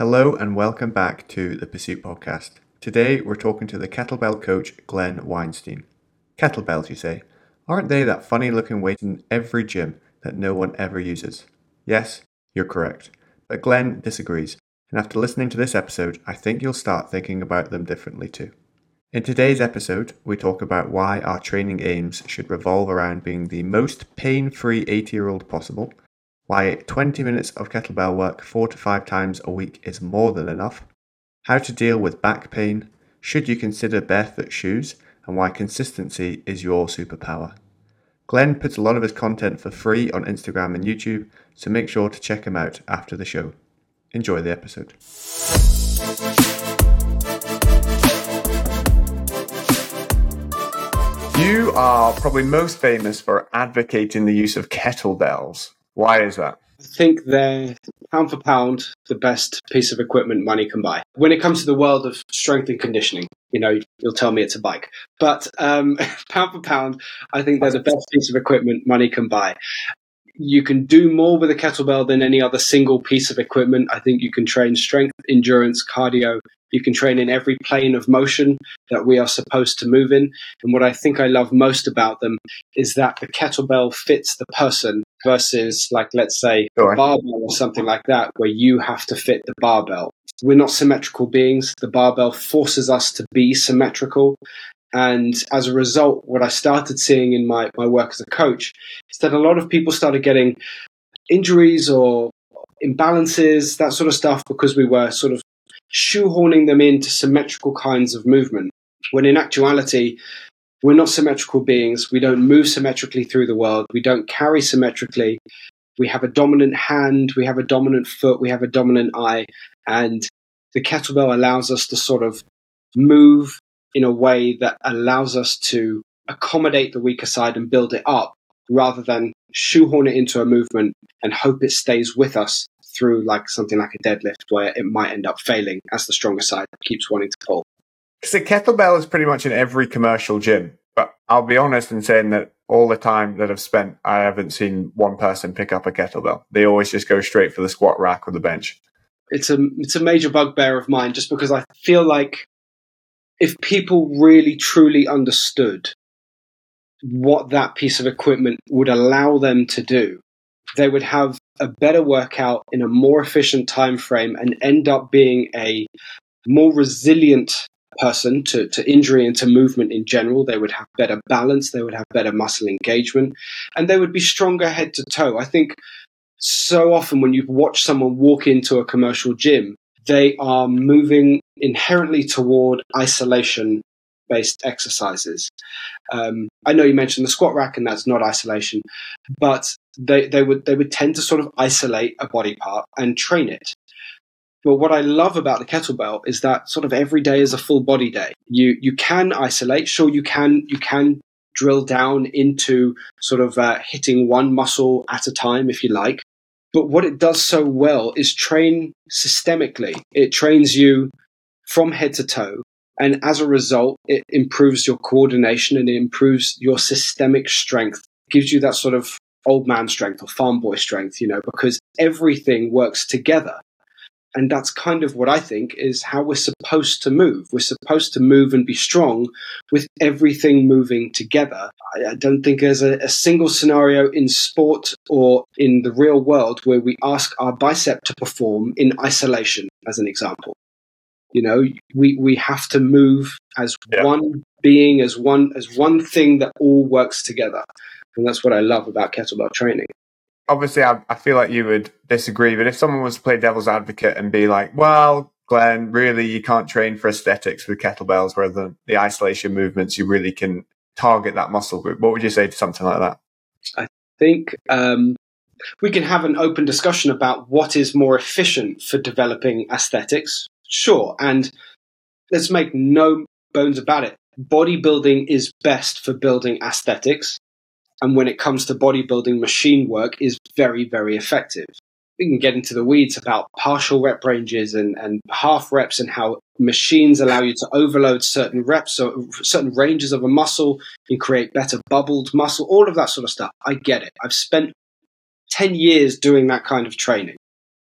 Hello and welcome back to the Pursuit Podcast. Today we're talking to the kettlebell coach Glen Weinstein. Kettlebells, you say? Aren't they that funny looking weight in every gym that no one ever uses? Yes, you're correct. But Glen disagrees, and after listening to this episode, I think you'll start thinking about them differently too. In today's episode, we talk about why our training aims should revolve around being the most pain free 80 year old possible, why 20 minutes of kettlebell work four to five times a week is more than enough, how to deal with back pain, should you consider barefoot shoes, and why consistency is your superpower. Glen puts a lot of his content for free on Instagram and YouTube, so make sure to check him out after the show. Enjoy the episode. You are probably most famous for advocating the use of kettlebells. Why is that? I think they're pound for pound the best piece of equipment money can buy. When it comes to the world of strength and conditioning, you know, you'll tell me it's a bike. But um, pound for pound, I think they're the best piece of equipment money can buy. You can do more with a kettlebell than any other single piece of equipment. I think you can train strength, endurance, cardio. You can train in every plane of motion that we are supposed to move in. And what I think I love most about them is that the kettlebell fits the person versus, like, let's say, sure. a barbell or something like that, where you have to fit the barbell. We're not symmetrical beings. The barbell forces us to be symmetrical. And as a result, what I started seeing in my, my work as a coach is that a lot of people started getting injuries or imbalances, that sort of stuff, because we were sort of shoehorning them into symmetrical kinds of movement. When in actuality, we're not symmetrical beings. We don't move symmetrically through the world. We don't carry symmetrically. We have a dominant hand, we have a dominant foot, we have a dominant eye, and the kettlebell allows us to sort of move in a way that allows us to accommodate the weaker side and build it up rather than shoehorn it into a movement and hope it stays with us through like something like a deadlift where it might end up failing as the stronger side keeps wanting to pull. So kettlebell is pretty much in every commercial gym, but I'll be honest in saying that all the time that I've spent, I haven't seen one person pick up a kettlebell. They always just go straight for the squat rack or the bench. It's a it's a major bugbear of mine, just because I feel like if people really truly understood what that piece of equipment would allow them to do, they would have a better workout in a more efficient time frame and end up being a more resilient person to, to injury and to movement in general. They would have better balance, they would have better muscle engagement, and they would be stronger head to toe. I think so often when you watch someone walk into a commercial gym, they are moving inherently toward isolation based exercises. Um, I know you mentioned the squat rack, and that's not isolation, but they, they would they would tend to sort of isolate a body part and train it. But what I love about the kettlebell is that sort of every day is a full body day. You you can isolate, sure you can you can drill down into sort of uh, hitting one muscle at a time if you like. But what it does so well is train systemically. It trains you from head to toe. And as a result, it improves your coordination and it improves your systemic strength, it gives you that sort of old man strength or farm boy strength, you know, because everything works together. And that's kind of what I think is how we're supposed to move. We're supposed to move and be strong with everything moving together. I, don't think there's a, a single scenario in sport or in the real world where we ask our bicep to perform in isolation, as an example. You know, we, we have to move as yeah. one being, as one as one thing that all works together. And that's what I love about kettlebell training obviously, I, I feel like you would disagree, but if someone was to play devil's advocate and be like, well, Glen, really, you can't train for aesthetics with kettlebells, where the, the isolation movements, you really can target that muscle group. What would you say to something like that? I think um, we can have an open discussion about what is more efficient for developing aesthetics. Sure. And let's make no bones about it. Bodybuilding is best for building aesthetics and when it comes to bodybuilding, machine work is very, very effective. We can get into the weeds about partial rep ranges and, and half reps and how machines allow you to overload certain reps or certain ranges of a muscle and create better bubbled muscle, all of that sort of stuff. I get it. I've spent 10 years doing that kind of training.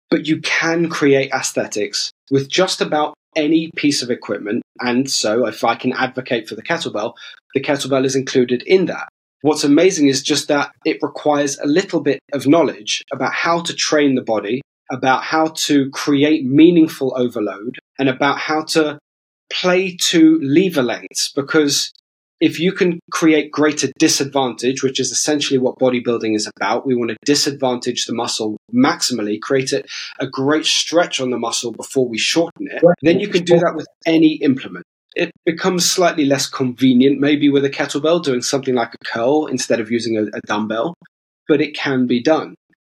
But you can create aesthetics with just about any piece of equipment. And so, if I can advocate for the kettlebell, the kettlebell is included in that. What's amazing is just that it requires a little bit of knowledge about how to train the body, about how to create meaningful overload, and about how to play to lever lengths. Because if you can create greater disadvantage, which is essentially what bodybuilding is about, we want to disadvantage the muscle maximally, create it a great stretch on the muscle before we shorten it, then you can do that with any implement. It becomes slightly less convenient, maybe with a kettlebell, doing something like a curl instead of using a, a dumbbell, but it can be done.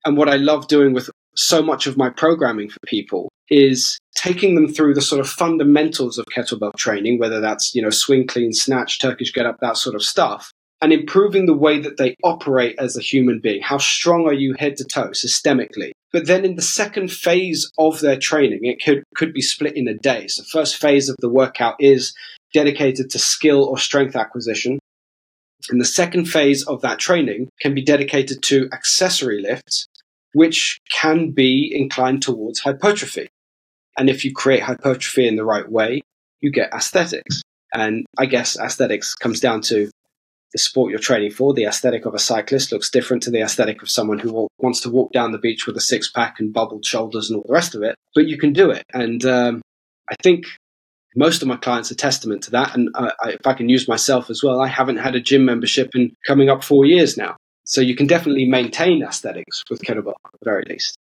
And what I love doing with so much of my programming for people is taking them through the sort of fundamentals of kettlebell training, whether that's, you know, swing, clean, snatch, Turkish get up, that sort of stuff, and improving the way that they operate as a human being. How strong are you head to toe systemically? But then in the second phase of their training, it could, could be split in a day. So first phase of the workout is dedicated to skill or strength acquisition. And the second phase of that training can be dedicated to accessory lifts, which can be inclined towards hypertrophy. And if you create hypertrophy in the right way, you get aesthetics. And I guess aesthetics comes down to the sport you're training for. The aesthetic of a cyclist looks different to the aesthetic of someone who wants to walk down the beach with a six pack and bubbled shoulders and all the rest of it. But you can do it. And um, I think most of my clients are testament to that. And I, if I can use myself as well, I haven't had a gym membership in coming up four years now. So you can definitely maintain aesthetics with kettlebell at the very least.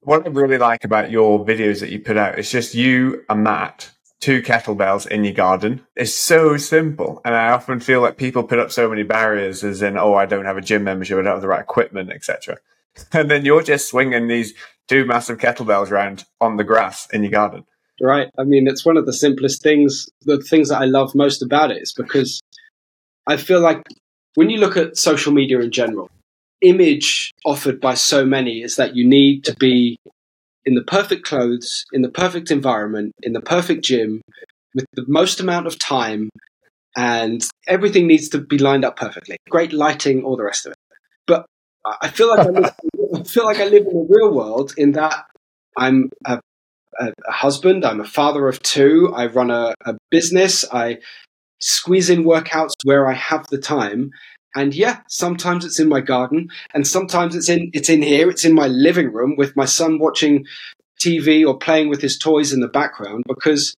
What I really like about your videos that you put out is just you, and mat, two kettlebells in your garden. It's so simple. And I often feel like people put up so many barriers as in, oh, I don't have a gym membership, I don't have the right equipment, etc. And then you're just swinging these two massive kettlebells around on the grass in your garden. Right. I mean, it's one of the simplest things, the things that I love most about it is because I feel like when you look at social media in general, image offered by so many is that you need to be in the perfect clothes, in the perfect environment, in the perfect gym, with the most amount of time, and everything needs to be lined up perfectly. Great lighting, all the rest of it. But I feel like I, live, I feel like I live in the real world in that I'm a, a, a husband, I'm a father of two, I run a, a business, I squeeze in workouts where I have the time. And yeah, sometimes it's in my garden and sometimes it's in, it's in here. It's in my living room with my son watching TV or playing with his toys in the background because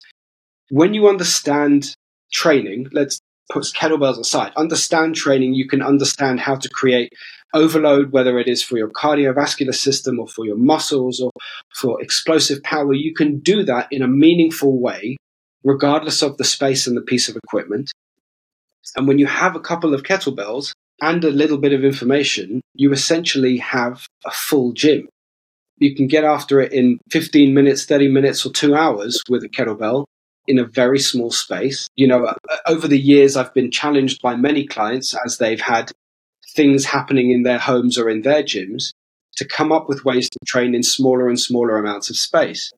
when you understand training, let's put kettlebells aside, understand training, you can understand how to create overload, whether it is for your cardiovascular system or for your muscles or for explosive power. You can do that in a meaningful way regardless of the space and the piece of equipment. And when you have a couple of kettlebells and a little bit of information, you essentially have a full gym. You can get after it in 15 minutes, 30 minutes, or two hours with a kettlebell in a very small space. You know, uh, over the years, I've been challenged by many clients as they've had things happening in their homes or in their gyms to come up with ways to train in smaller and smaller amounts of space.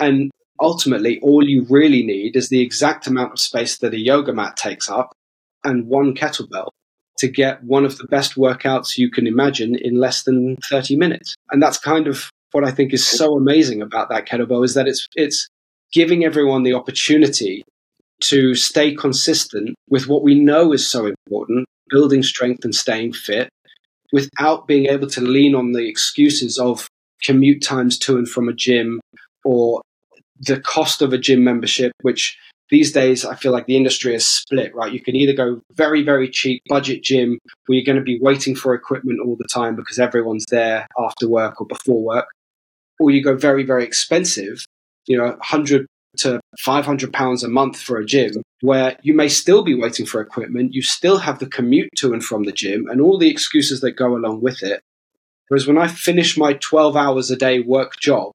And ultimately, all you really need is the exact amount of space that a yoga mat takes up and one kettlebell to get one of the best workouts you can imagine in less than 30 minutes. And that's kind of what I think is so amazing about that kettlebell is that it's it's giving everyone the opportunity to stay consistent with what we know is so important, building strength and staying fit, without being able to lean on the excuses of commute times to and from a gym or the cost of a gym membership, which these days I feel like the industry is split, right? You can either go very, very cheap budget gym where you're going to be waiting for equipment all the time because everyone's there after work or before work, or you go very, very expensive, you know, 100 to 500 pounds a month for a gym where you may still be waiting for equipment. You still have the commute to and from the gym and all the excuses that go along with it. Whereas when I finish my 12 hours a day work job,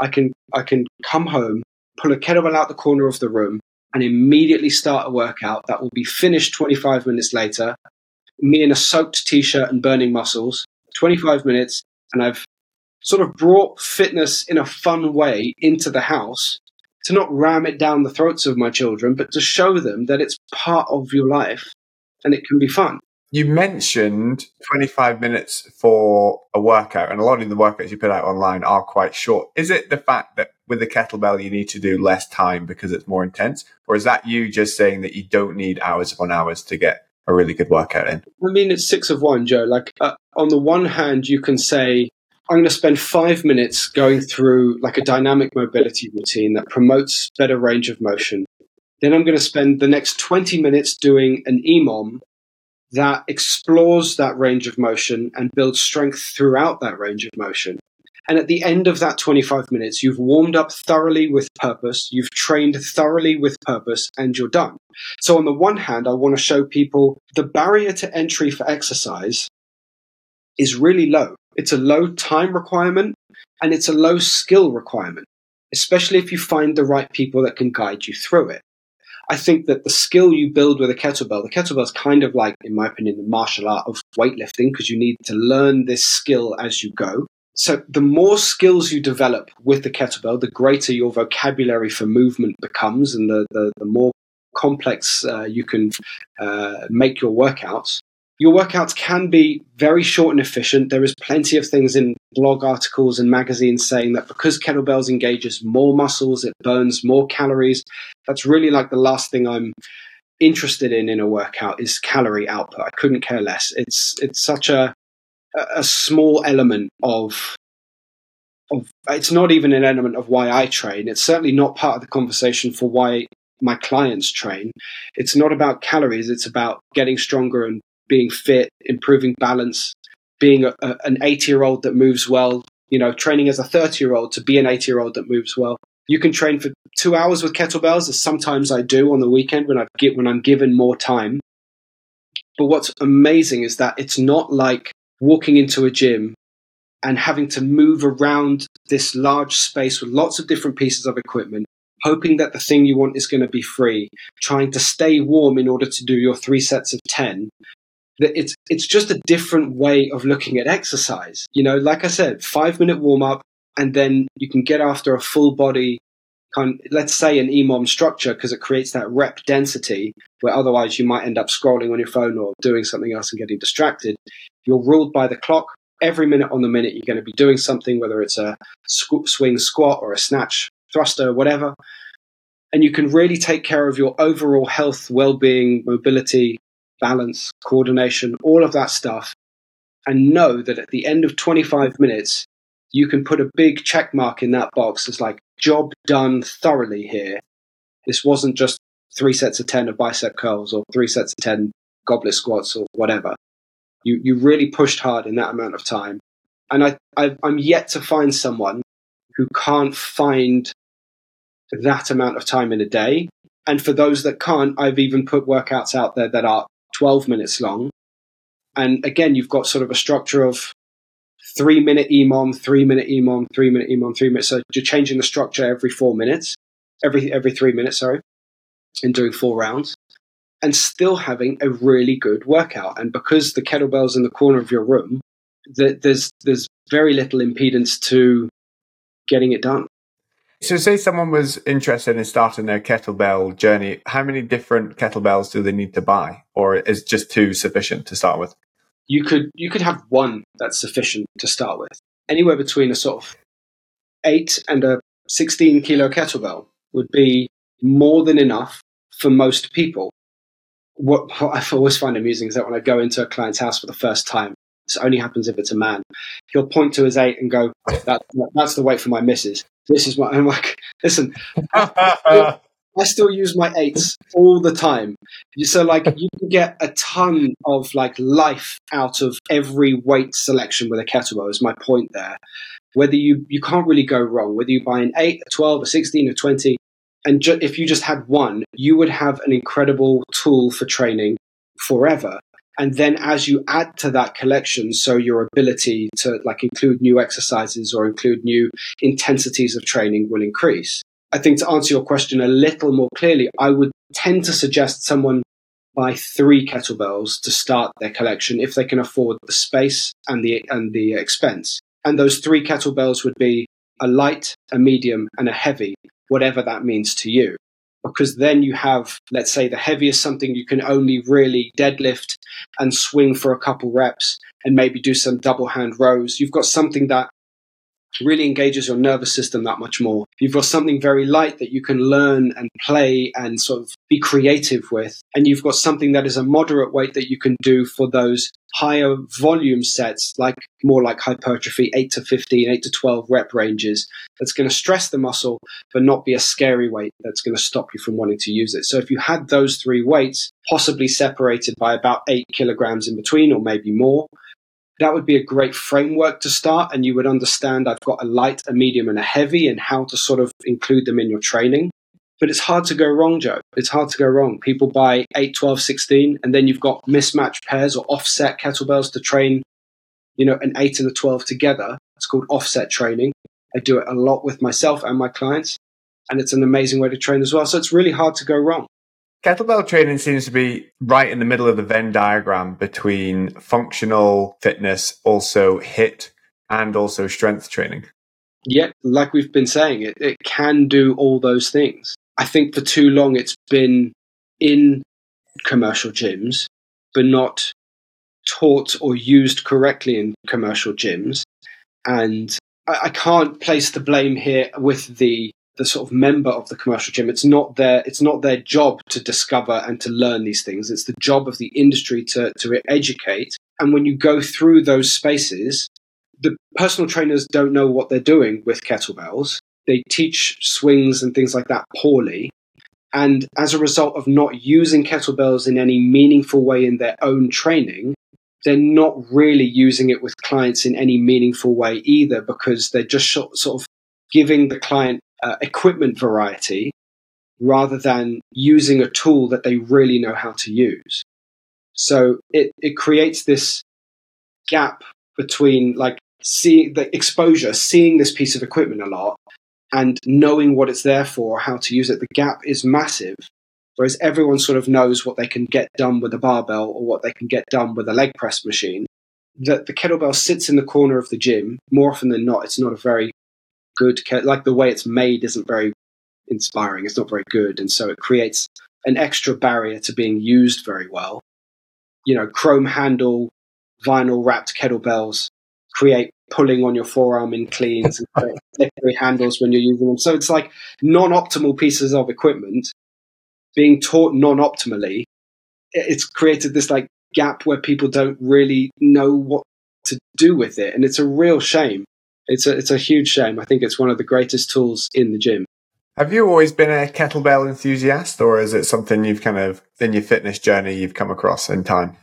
I can I can come home, pull a kettlebell out the corner of the room, and immediately start a workout that will be finished 25 minutes later. Me in a soaked t-shirt and burning muscles, 25 minutes, and I've sort of brought fitness in a fun way into the house to not ram it down the throats of my children, but to show them that it's part of your life and it can be fun. You mentioned 25 minutes for a workout, and a lot of the workouts you put out online are quite short. Is it the fact that with the kettlebell you need to do less time because it's more intense? Or is that you just saying that you don't need hours upon hours to get a really good workout in? I mean, it's six of one, Joe. Like, uh, on the one hand, you can say, I'm going to spend five minutes going through like a dynamic mobility routine that promotes better range of motion. Then I'm going to spend the next 20 minutes doing an EMOM that explores that range of motion and builds strength throughout that range of motion. And at the end of that 25 minutes, you've warmed up thoroughly with purpose, you've trained thoroughly with purpose, and you're done. So, on the one hand, I want to show people the barrier to entry for exercise is really low. It's a low time requirement and it's a low skill requirement, especially if you find the right people that can guide you through it. I think that the skill you build with a kettlebell, the kettlebell is kind of like, in my opinion, the martial art of weightlifting because you need to learn this skill as you go. So the more skills you develop with the kettlebell, the greater your vocabulary for movement becomes and the, the, the more complex uh, you can uh, make your workouts. Your workouts can be very short and efficient. There is plenty of things in blog articles and magazines saying that because kettlebells engages more muscles, it burns more calories. That's really like the last thing I'm interested in in a workout is calorie output. I couldn't care less. It's it's such a a small element of of it's not even an element of why I train. It's certainly not part of the conversation for why my clients train. It's not about calories. It's about getting stronger and being fit, improving balance, being a, a, an 80 year old that moves well, you know, training as a 30 year old to be an 80 year old that moves well. You can train for two hours with kettlebells, as sometimes I do on the weekend when I get when I'm given more time. But what's amazing is that it's not like walking into a gym and having to move around this large space with lots of different pieces of equipment, hoping that the thing you want is going to be free, trying to stay warm in order to do your three sets of 10, that it's it's just a different way of looking at exercise. You know, like I said, five minute warm up, and then you can get after a full body kind. Let's say an EMOM structure because it creates that rep density where otherwise you might end up scrolling on your phone or doing something else and getting distracted. You're ruled by the clock. Every minute on the minute, you're going to be doing something, whether it's a sw- swing squat or a snatch thruster, whatever. And you can really take care of your overall health, well being, mobility, balance, coordination, all of that stuff, and know that at the end of 25 minutes, you can put a big check mark in that box as like, job done thoroughly here. This wasn't just three sets of 10 of bicep curls or three sets of 10 goblet squats or whatever. You, you really pushed hard in that amount of time. And I, I, I'm yet to find someone who can't find that amount of time in a day. And for those that can't, I've even put workouts out there that are 12 minutes long. And again, you've got sort of a structure of three minute EMOM, three minute EMOM, three minute EMOM, three minutes. So you're changing the structure every four minutes, every, every three minutes, sorry, and doing four rounds and still having a really good workout. And because the kettlebell's in the corner of your room, there's, there's very little impedance to getting it done. So, say someone was interested in starting their kettlebell journey, how many different kettlebells do they need to buy, or is just two sufficient to start with? You could you could have one that's sufficient to start with. Anywhere between a sort of eight and a sixteen kilo kettlebell would be more than enough for most people. What, what I always find amusing is that when I go into a client's house for the first time, this only happens if it's a man. He'll point to his eight and go, that, "That's the weight for my missus." This is my. I'm like, listen, I still, I still use my eights all the time. So like, you can get a ton of like life out of every weight selection with a kettlebell. Is my point there? Whether you you can't really go wrong. Whether you buy an eight, a twelve, a sixteen, a twenty, and ju- if you just had one, you would have an incredible tool for training forever. And then as you add to that collection, so your ability to like include new exercises or include new intensities of training will increase. I think to answer your question a little more clearly, I would tend to suggest someone buy three kettlebells to start their collection if they can afford the space and the and the expense. And those three kettlebells would be a light, a medium, and a heavy, whatever that means to you. Because then you have, let's say, the heaviest something you can only really deadlift and swing for a couple reps and maybe do some double hand rows. You've got something that really engages your nervous system that much more. You've got something very light that you can learn and play and sort of be creative with. And you've got something that is a moderate weight that you can do for those higher volume sets, like more like hypertrophy, 8 to 15, 8 to 12 rep ranges, that's going to stress the muscle, but not be a scary weight that's going to stop you from wanting to use it. So if you had those three weights, possibly separated by about eight kilograms in between or maybe more, that would be a great framework to start and you would understand I've got a light, a medium and a heavy and how to sort of include them in your training. But it's hard to go wrong, Joe. It's hard to go wrong. People buy 8, 12, 16 and then you've got mismatched pairs or offset kettlebells to train, you know, an 8 and a 12 together. It's called offset training. I do it a lot with myself and my clients and it's an amazing way to train as well. So it's really hard to go wrong. Kettlebell training seems to be right in the middle of the Venn diagram between functional fitness, also HIIT, and also strength training. Yeah, like we've been saying, it, it can do all those things. I think for too long it's been in commercial gyms, but not taught or used correctly in commercial gyms. And I, I can't place the blame here with the the sort of member of the commercial gym. It's not their it's not their job to discover and to learn these things. It's the job of the industry to to educate. And when you go through those spaces, the personal trainers don't know what they're doing with kettlebells. They teach swings and things like that poorly. And as a result of not using kettlebells in any meaningful way in their own training, they're not really using it with clients in any meaningful way either because they're just sort of giving the client uh, equipment variety rather than using a tool that they really know how to use. So it, it creates this gap between like seeing the exposure, seeing this piece of equipment a lot and knowing what it's there for, how to use it. The gap is massive. Whereas everyone sort of knows what they can get done with a barbell or what they can get done with a leg press machine. That the kettlebell sits in the corner of the gym. More often than not, it's not a very good. Like the way it's made isn't very inspiring. It's not very good, and so it creates an extra barrier to being used very well. You know, chrome handle, vinyl wrapped kettlebells create pulling on your forearm in cleans and slippery handles when you're using them. So it's like non-optimal pieces of equipment being taught non-optimally. It's created this like gap where people don't really know what to do with it, and it's a real shame it's a it's a huge shame. I think it's one of the greatest tools in the gym. Have you always been a kettlebell enthusiast, or is it something you've kind of in your fitness journey you've come across in time?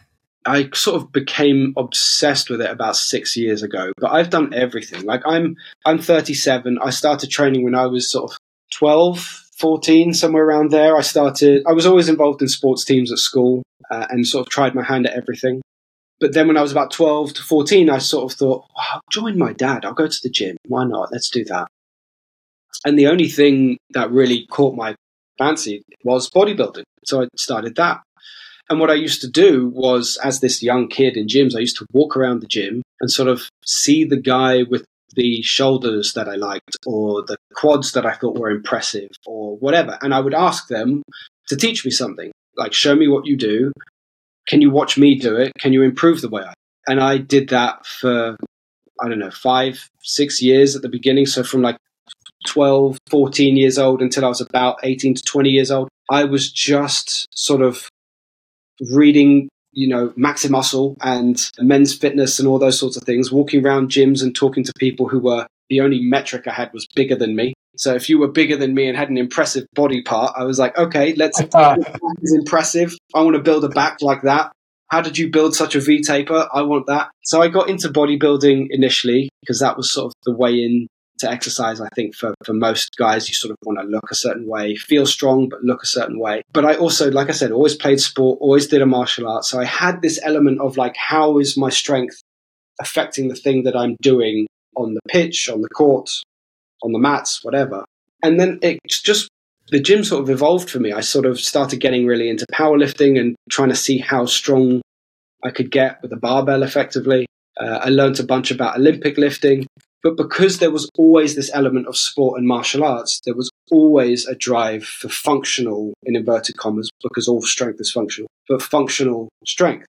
I sort of became obsessed with it about six years ago, but I've done everything. Like I'm I'm 37. I started training when I was sort of 12, 14, somewhere around there. I started. I was always involved in sports teams at school uh, and sort of tried my hand at everything. But then when I was about 12 to 14, I sort of thought, well, I'll join my dad. I'll go to the gym. Why not? Let's do that. And the only thing that really caught my fancy was bodybuilding. So I started that. And what I used to do was, as this young kid in gyms, I used to walk around the gym and sort of see the guy with the shoulders that I liked or the quads that I thought were impressive or whatever. And I would ask them to teach me something, like show me what you do can you watch me do it? Can you improve the way I? And I did that for I don't know five, six years at the beginning. So from like 12, 14 years old until I was about 18 to 20 years old, I was just sort of reading, you know, Maximuscle and men's fitness and all those sorts of things, walking around gyms and talking to people who were the only metric I had was bigger than me. So if you were bigger than me and had an impressive body part, I was like, okay, let's. is impressive. I want to build a back like that. How did you build such a V taper? I want that. So I got into bodybuilding initially because that was sort of the way in to exercise. I think for, for most guys, you sort of want to look a certain way, feel strong, but look a certain way. But I also, like I said, always played sport, always did a martial art. So I had this element of like, how is my strength affecting the thing that I'm doing on the pitch, on the court, on the mats, whatever. And then it's just the gym sort of evolved for me. I sort of started getting really into powerlifting and trying to see how strong I could get with a barbell effectively. Uh, I learned a bunch about Olympic lifting, But because there was always this element of sport and martial arts, there was always a drive for functional, in inverted commas, because all strength is functional, but functional strength,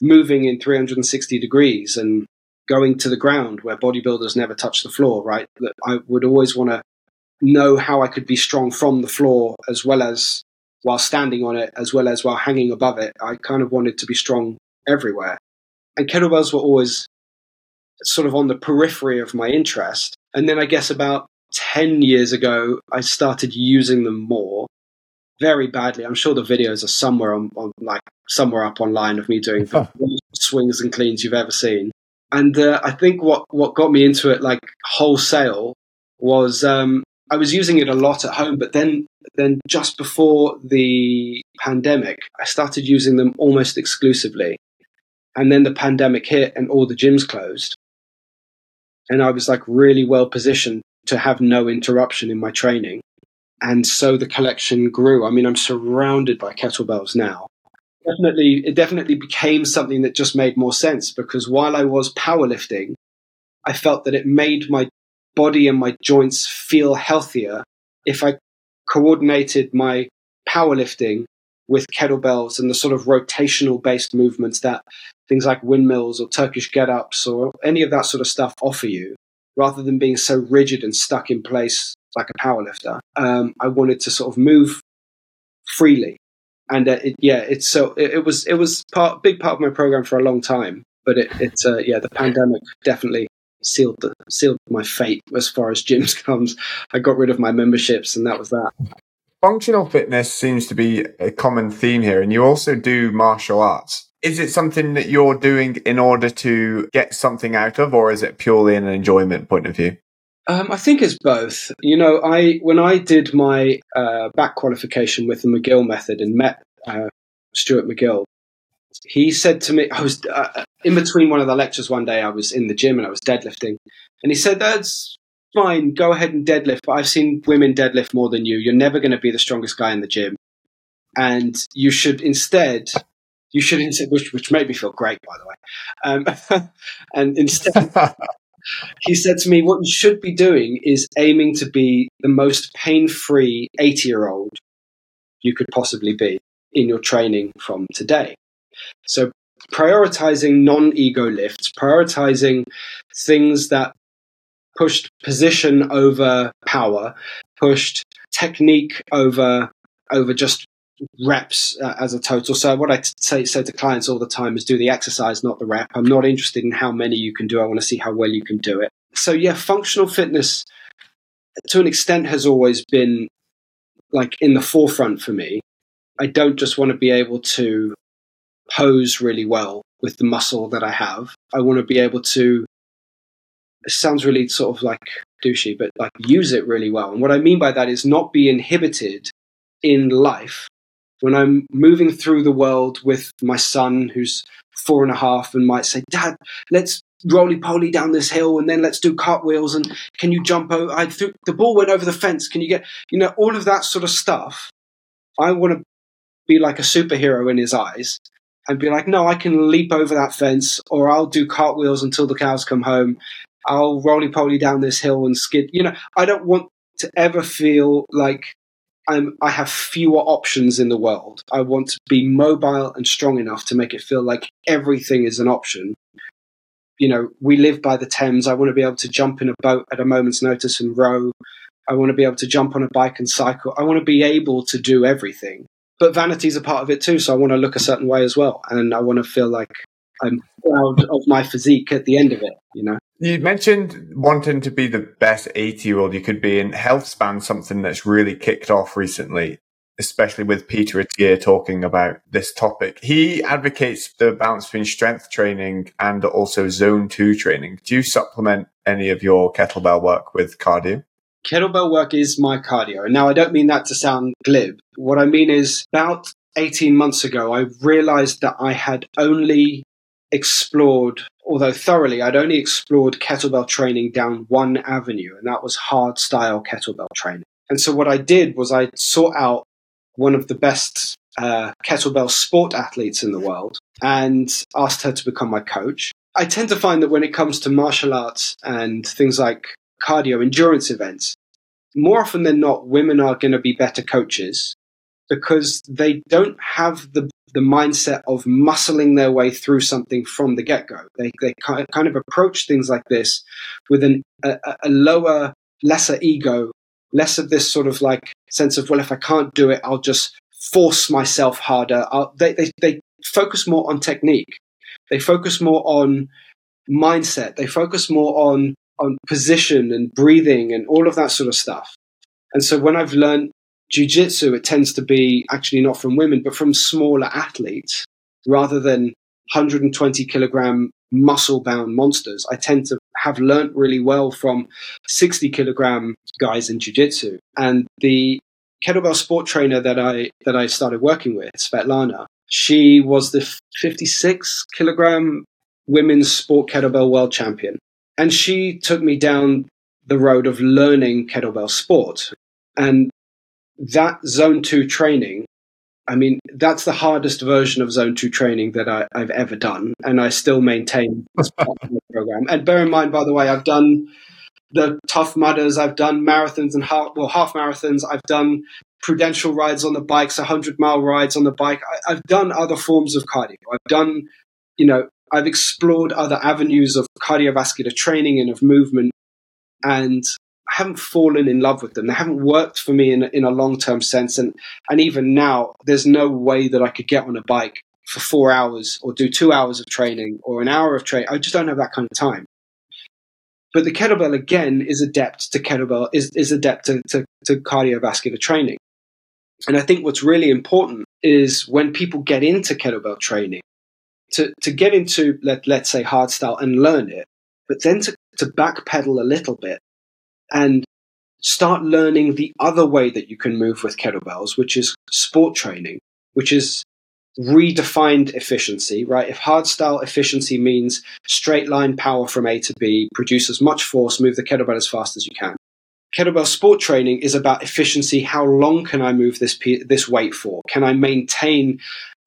moving in 360 degrees and going to the ground where bodybuilders never touch the floor, right? That I would always want to know how I could be strong from the floor as well as while standing on it, as well as while hanging above it. I kind of wanted to be strong everywhere. And kettlebells were always sort of on the periphery of my interest. And then I guess about 10 years ago, I started using them more very badly. I'm sure the videos are somewhere on, on like somewhere up online of me doing the swings and cleans you've ever seen. And uh, I think what, what got me into it like wholesale was um, I was using it a lot at home, but then then just before the pandemic, I started using them almost exclusively. And then the pandemic hit and all the gyms closed. And I was like really well positioned to have no interruption in my training. And so the collection grew. I mean, I'm surrounded by kettlebells now. Definitely, it definitely became something that just made more sense because while I was powerlifting, I felt that it made my body and my joints feel healthier if I coordinated my powerlifting with kettlebells and the sort of rotational based movements that things like windmills or Turkish get ups or any of that sort of stuff offer you, rather than being so rigid and stuck in place like a powerlifter. Um, I wanted to sort of move freely. And uh, it, yeah, it's so it, it, was it was part big part of my program for a long time, but it, it's uh, yeah the pandemic definitely sealed the, sealed my fate as far as gyms comes. I got rid of my memberships, and that was that. Functional fitness seems to be a common theme here, and you also do martial arts. Is it something that you're doing in order to get something out of, or is it purely an enjoyment point of view? Um, I think it's both. You know, I when I did my uh, back qualification with the McGill method and met uh, Stuart McGill, he said to me, I was uh, in between one of the lectures one day, I was in the gym and I was deadlifting. And he said, That's fine, go ahead and deadlift. But I've seen women deadlift more than you. You're never going to be the strongest guy in the gym. And you should instead, you should, which, which made me feel great, by the way. Um, and instead, he said to me, What you should be doing is aiming to be the most pain free 80 year old you could possibly be in your training from today. So prioritizing non ego lifts, prioritizing things that pushed position over power, pushed technique over over just reps uh, as a total. So what I t- say, say to clients all the time is do the exercise, not the rep. I'm not interested in how many you can do. I want to see how well you can do it. So yeah, functional fitness to an extent has always been like in the forefront for me. I don't just want to be able to pose really well with the muscle that I have. I want to be able to. It sounds really sort of like douchey, but like use it really well. And what I mean by that is not be inhibited in life when I'm moving through the world with my son who's four and a half and might say, Dad, let's roly poly down this hill and then let's do cartwheels and can you jump over? I threw, the ball went over the fence. Can you get, you know, all of that sort of stuff. I want to be like a superhero in his eyes and be like, no, I can leap over that fence, or I'll do cartwheels until the cows come home. I'll roly poly down this hill and skid. You know, I don't want to ever feel like I'm, I have fewer options in the world. I want to be mobile and strong enough to make it feel like everything is an option. You know, we live by the Thames. I want to be able to jump in a boat at a moment's notice and row. I want to be able to jump on a bike and cycle. I want to be able to do everything but vanity is a part of it too. So I want to look a certain way as well, and I want to feel like I'm proud of my physique at the end of it. You know. You mentioned wanting to be the best 80 year old you could be, and healthspan something that's really kicked off recently, especially with Peter Attia talking about this topic. He advocates the balance between strength training and also zone two training. Do you supplement any of your kettlebell work with cardio? kettlebell work is my cardio. Now, I don't mean that to sound glib. What I mean is about 18 months ago, I realized that I had only explored, although thoroughly, I'd only explored kettlebell training down one avenue, and that was hard style kettlebell training. And so what I did was I sought out one of the best uh, kettlebell sport athletes in the world and asked her to become my coach. I tend to find that when it comes to martial arts and things like cardio endurance events, more often than not, women are going to be better coaches because they don't have the the mindset of muscling their way through something from the get go. They they kind of approach things like this with an, a, a lower, lesser ego, less of this sort of like sense of well, if I can't do it, I'll just force myself harder. I'll, they, they they focus more on technique. They focus more on mindset. They focus more on on position and breathing and all of that sort of stuff. And so when I've learned jujitsu, it tends to be actually not from women, but from smaller athletes rather than 120 kilogram muscle bound monsters. I tend to have learnt really well from 60 kilogram guys in jiu-jitsu and the kettlebell sport trainer that I that I started working with, Svetlana, she was the 56 kilogram women's sport kettlebell world champion. And she took me down the road of learning kettlebell sport. And that zone two training, I mean, that's the hardest version of zone two training that I, have ever done. And I still maintain the program. And bear in mind, by the way, I've done the tough mudders, I've done marathons and half, well, half marathons, I've done prudential rides on the bikes, 100 mile rides on the bike. I, I've done other forms of cardio. I've done, you know, I've explored other avenues of cardiovascular training and of movement. And I haven't fallen in love with them. They haven't worked for me in, in a long term sense. And, and even now, there's no way that I could get on a bike for four hours or do two hours of training or an hour of training. I just don't have that kind of time. But the kettlebell again is adept to kettlebell is, is adept to, to, to cardiovascular training. And I think what's really important is when people get into kettlebell training, to, to get into let, let's say hard style and learn it, but then to, to backpedal a little bit and start learning the other way that you can move with kettlebells, which is sport training, which is redefined efficiency, right? If hardstyle efficiency means straight line power from A to B, produce as much force, move the kettlebell as fast as you can. Kettlebell sport training is about efficiency. How long can I move this this weight for? Can I maintain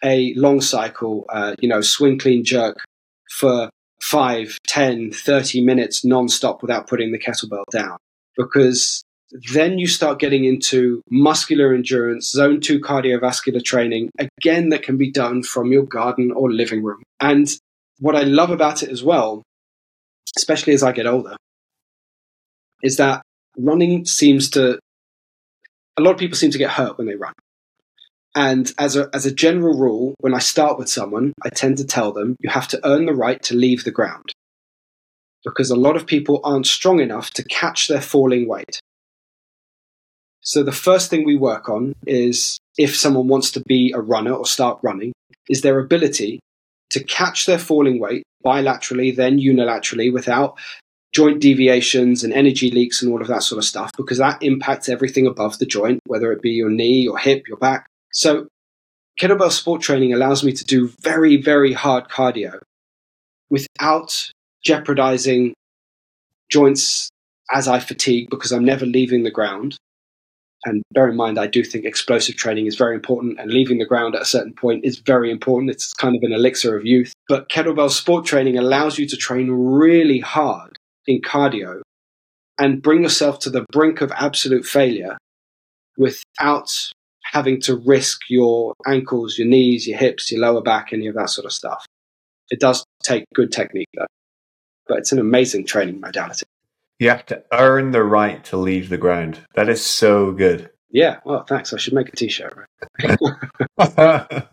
a long cycle, uh, you know, swing clean jerk for 5, 10, 30 minutes non-stop without putting the kettlebell down? Because then you start getting into muscular endurance, zone two cardiovascular training, again, that can be done from your garden or living room. And what I love about it as well, especially as I get older, is that running seems to, a lot of people seem to get hurt when they run. And as a, as a general rule, when I start with someone, I tend to tell them you have to earn the right to leave the ground because a lot of people aren't strong enough to catch their falling weight. So the first thing we work on is if someone wants to be a runner or start running, is their ability to catch their falling weight bilaterally, then unilaterally without joint deviations and energy leaks and all of that sort of stuff, because that impacts everything above the joint, whether it be your knee, your hip, your back. So kettlebell sport training allows me to do very, very hard cardio without jeopardizing joints as I fatigue because I'm never leaving the ground. And bear in mind, I do think explosive training is very important, and leaving the ground at a certain point is very important. It's kind of an elixir of youth. But kettlebell sport training allows you to train really hard in cardio and bring yourself to the brink of absolute failure without having to risk your ankles, your knees, your hips, your lower back, any of that sort of stuff. It does take good technique, though but it's an amazing training modality. You have to earn the right to leave the ground. That is so good. Yeah, well, thanks. I should make a t-shirt. Right?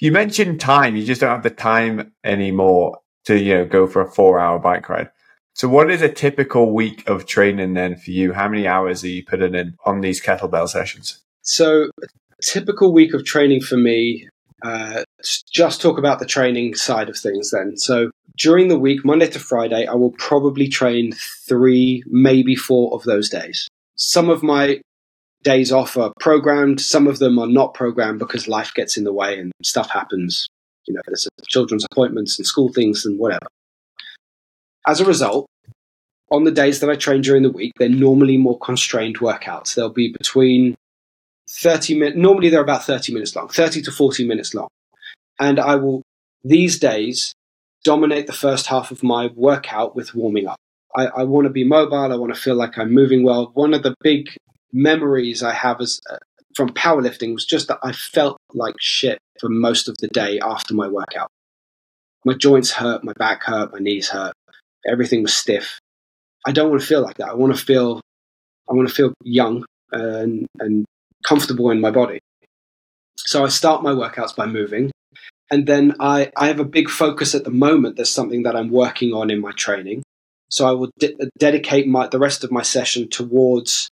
you mentioned time. You just don't have the time anymore to you know go for a four-hour bike ride. So, what is a typical week of training then for you? How many hours are you putting in on these kettlebell sessions? So, a typical week of training for me. Uh, just talk about the training side of things then. So, during the week, Monday to Friday, I will probably train three, maybe four of those days. Some of my days off are programmed, some of them are not programmed because life gets in the way and stuff happens. You know, there's children's appointments and school things and whatever. As a result, on the days that I train during the week, they're normally more constrained workouts. They'll be between 30 minutes, normally they're about 30 minutes long, 30 to 40 minutes long. And I will, these days, dominate the first half of my workout with warming up. I, I want to be mobile. I want to feel like I'm moving well. One of the big memories I have as uh, from powerlifting was just that I felt like shit for most of the day after my workout. My joints hurt, my back hurt, my knees hurt. Everything was stiff. I don't want to feel like that. I want to feel, I want to feel young and, and comfortable in my body. So I start my workouts by moving. And then I, I have a big focus at the moment. There's something that I'm working on in my training. So I will de- dedicate my, the rest of my session towards,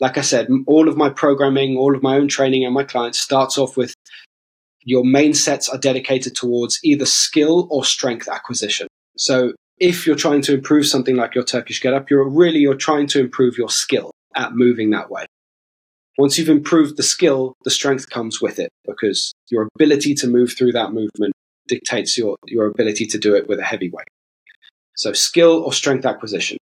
like I said, all of my programming, all of my own training and my clients starts off with your main sets are dedicated towards either skill or strength acquisition. So if you're trying to improve something like your Turkish get up, you're really, you're trying to improve your skill at moving that way. Once you've improved the skill, the strength comes with it because your ability to move through that movement dictates your, your ability to do it with a heavy weight. So skill or strength acquisition.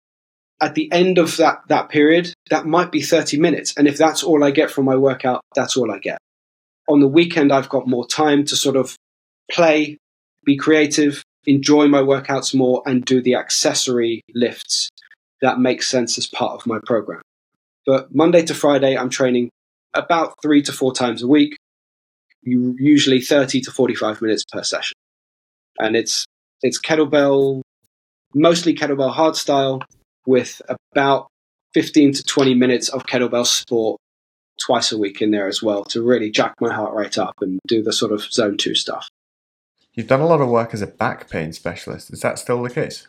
At the end of that, that period, that might be 30 minutes. And if that's all I get from my workout, that's all I get. On the weekend, I've got more time to sort of play, be creative, enjoy my workouts more, and do the accessory lifts that make sense as part of my program. But Monday to Friday, I'm training about three to four times a week, usually 30 to 45 minutes per session. And it's, it's kettlebell, mostly kettlebell hard style with about 15 to 20 minutes of kettlebell sport twice a week in there as well to really jack my heart rate up and do the sort of zone two stuff. You've done a lot of work as a back pain specialist. Is that still the case?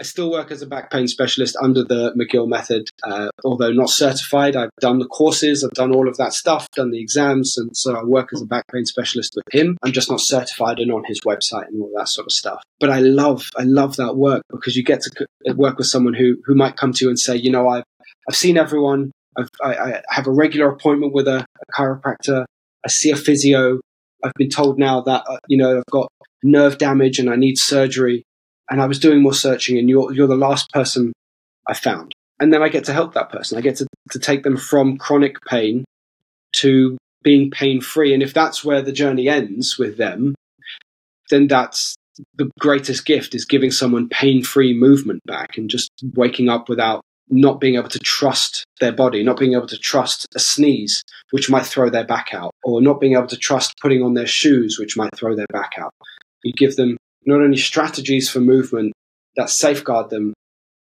I still work as a back pain specialist under the McGill method, uh, although not certified. I've done the courses, I've done all of that stuff, done the exams, and so I work as a back pain specialist with him. I'm just not certified and on his website and all that sort of stuff. But I love, I love that work because you get to work with someone who who might come to you and say, you know, I've I've seen everyone. I've, I, I have a regular appointment with a, a chiropractor. I see a physio. I've been told now that uh, you know I've got nerve damage and I need surgery and I was doing more searching, and you're you're the last person I found. And then I get to help that person. I get to, to take them from chronic pain to being pain free. And if that's where the journey ends with them, then that's the greatest gift is giving someone pain free movement back and just waking up without not being able to trust their body, not being able to trust a sneeze, which might throw their back out, or not being able to trust putting on their shoes, which might throw their back out. You give them not only strategies for movement that safeguard them,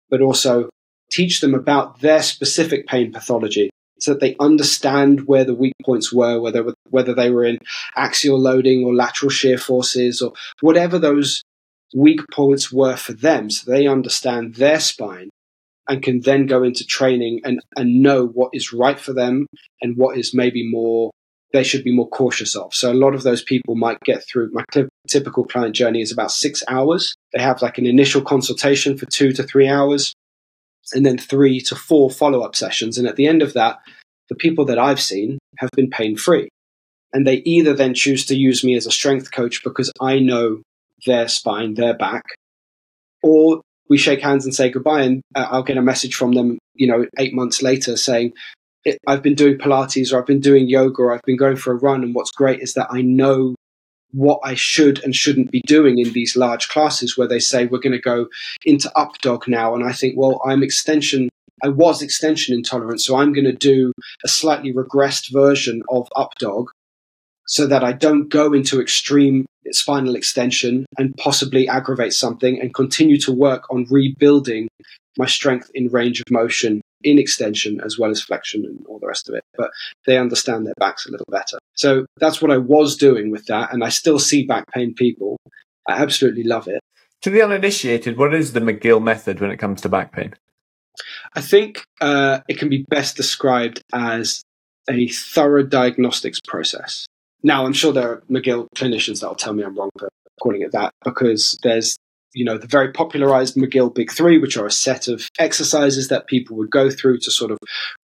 but also teach them about their specific pain pathology so that they understand where the weak points were, whether, whether they were in axial loading or lateral shear forces or whatever those weak points were for them. So they understand their spine and can then go into training and, and know what is right for them and what is maybe more they should be more cautious of. So a lot of those people might get through. My t- typical client journey is about six hours. They have like an initial consultation for two to three hours, and then three to four follow up sessions. And at the end of that, the people that I've seen have been pain free. And they either then choose to use me as a strength coach because I know their spine, their back, or we shake hands and say goodbye. And uh, I'll get a message from them, you know, eight months later saying, it, I've been doing Pilates or I've been doing yoga or I've been going for a run. And what's great is that I know what I should and shouldn't be doing in these large classes where they say we're going to go into up dog now. And I think, well, I'm extension. I was extension intolerant, so I'm going to do a slightly regressed version of up dog so that I don't go into extreme spinal extension and possibly aggravate something and continue to work on rebuilding my strength in range of motion in extension as well as flexion and all the rest of it. But they understand their backs a little better. So that's what I was doing with that. And I still see back pain people. I absolutely love it. To the uninitiated, what is the McGill method when it comes to back pain? I think uh, it can be best described as a thorough diagnostics process. Now, I'm sure there are McGill clinicians that will tell me I'm wrong for calling it that because there's you know, the very popularized McGill Big Three, which are a set of exercises that people would go through to sort of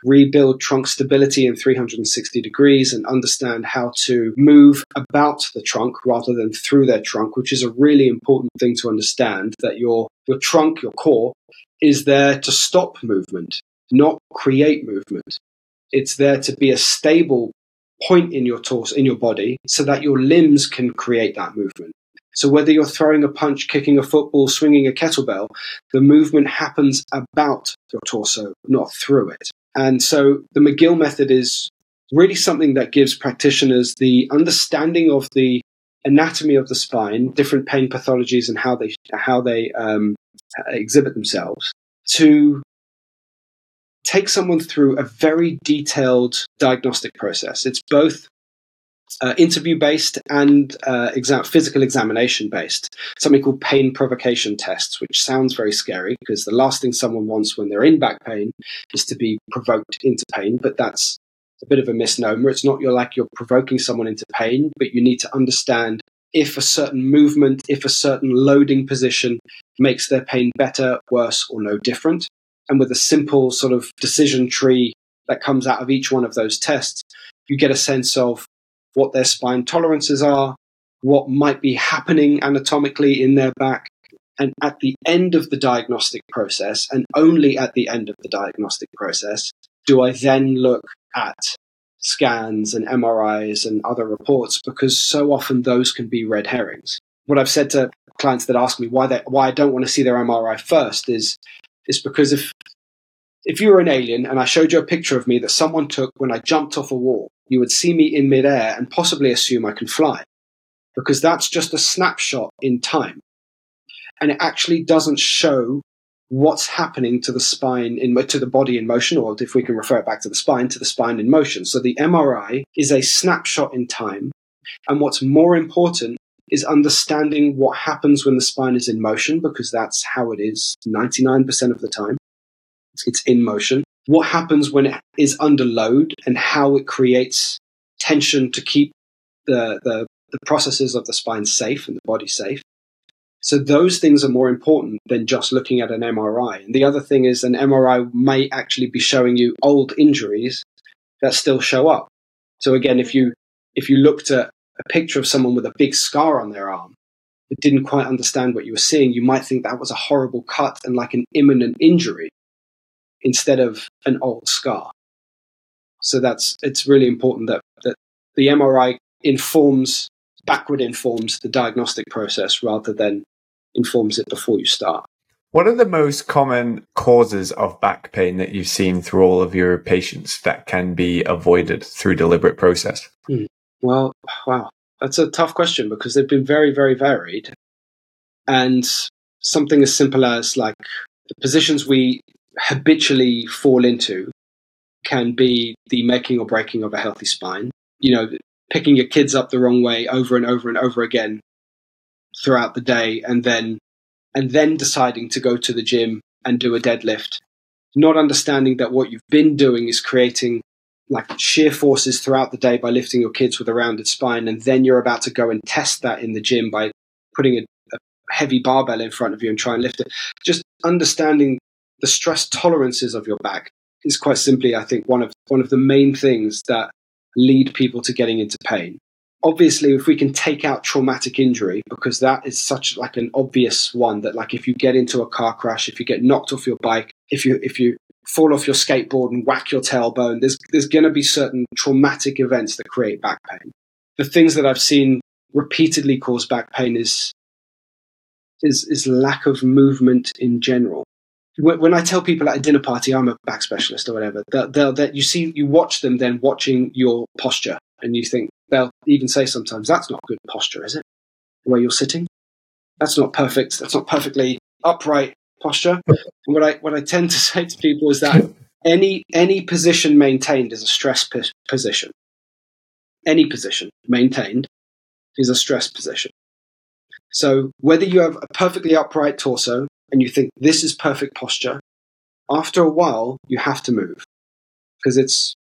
rebuild trunk stability in 360 degrees and understand how to move about the trunk rather than through their trunk, which is a really important thing to understand that your, your trunk, your core, is there to stop movement, not create movement. It's there to be a stable point in your torso, in your body, so that your limbs can create that movement. So whether you're throwing a punch, kicking a football, swinging a kettlebell, the movement happens about your torso, not through it. And so the McGill method is really something that gives practitioners the understanding of the anatomy of the spine, different pain pathologies, and how they how they um, exhibit themselves to take someone through a very detailed diagnostic process. It's both uh, interview based and uh, exam- physical examination based, something called pain provocation tests, which sounds very scary because the last thing someone wants when they're in back pain is to be provoked into pain. But that's a bit of a misnomer. It's not you're like you're provoking someone into pain, but you need to understand if a certain movement, if a certain loading position makes their pain better, worse, or no different. And with a simple sort of decision tree that comes out of each one of those tests, you get a sense of what their spine tolerances are, what might be happening anatomically in their back. And at the end of the diagnostic process, and only at the end of the diagnostic process, do I then look at scans and MRIs and other reports because so often those can be red herrings. What I've said to clients that ask me why they, why I don't want to see their MRI first is is because if if you were an alien and I showed you a picture of me that someone took when I jumped off a wall, you would see me in midair and possibly assume I can fly. Because that's just a snapshot in time. And it actually doesn't show what's happening to the spine in to the body in motion, or if we can refer it back to the spine, to the spine in motion. So the MRI is a snapshot in time. And what's more important is understanding what happens when the spine is in motion, because that's how it is 99% of the time. It's in motion. What happens when it is under load and how it creates tension to keep the, the, the processes of the spine safe and the body safe. So those things are more important than just looking at an MRI. And the other thing is an MRI may actually be showing you old injuries that still show up. So again, if you if you looked at a picture of someone with a big scar on their arm but didn't quite understand what you were seeing, you might think that was a horrible cut and like an imminent injury instead of an old scar. So that's it's really important that, that the MRI informs backward informs the diagnostic process rather than informs it before you start. What are the most common causes of back pain that you've seen through all of your patients that can be avoided through deliberate process? Well, wow, that's a tough question because they've been very, very varied. And something as simple as like the positions we habitually fall into can be the making or breaking of a healthy spine. You know, picking your kids up the wrong way over and over and over again throughout the day and then and then deciding to go to the gym and do a deadlift not understanding that what you've been doing is creating like shear forces throughout the day by lifting your kids with a rounded spine and then you're about to go and test that in the gym by putting a, a heavy barbell in front of you and try and lift it. Just understanding the stress tolerances of your back is quite simply i think one of one of the main things that lead people to getting into pain. Obviously if we can take out traumatic injury because that is such like an obvious one that like if you get into a car crash if you get knocked off your bike if you if you fall off your skateboard and whack your tailbone there's there's going to be certain traumatic events that create back pain the things that i've seen repeatedly cause back pain is is is lack of movement in general when I tell people at a dinner party I'm a back specialist or whatever, that that you see you watch them then watching your posture and you think They'll even say sometimes, that's not good posture, is it? The way you're sitting? That's not perfect. That's not perfectly upright posture. And what I, what I tend to say to people is that any, any position maintained is a stress p- position. Any position maintained is a stress position. So whether you have a perfectly upright torso and you think this is perfect posture, after a while you have to move because it's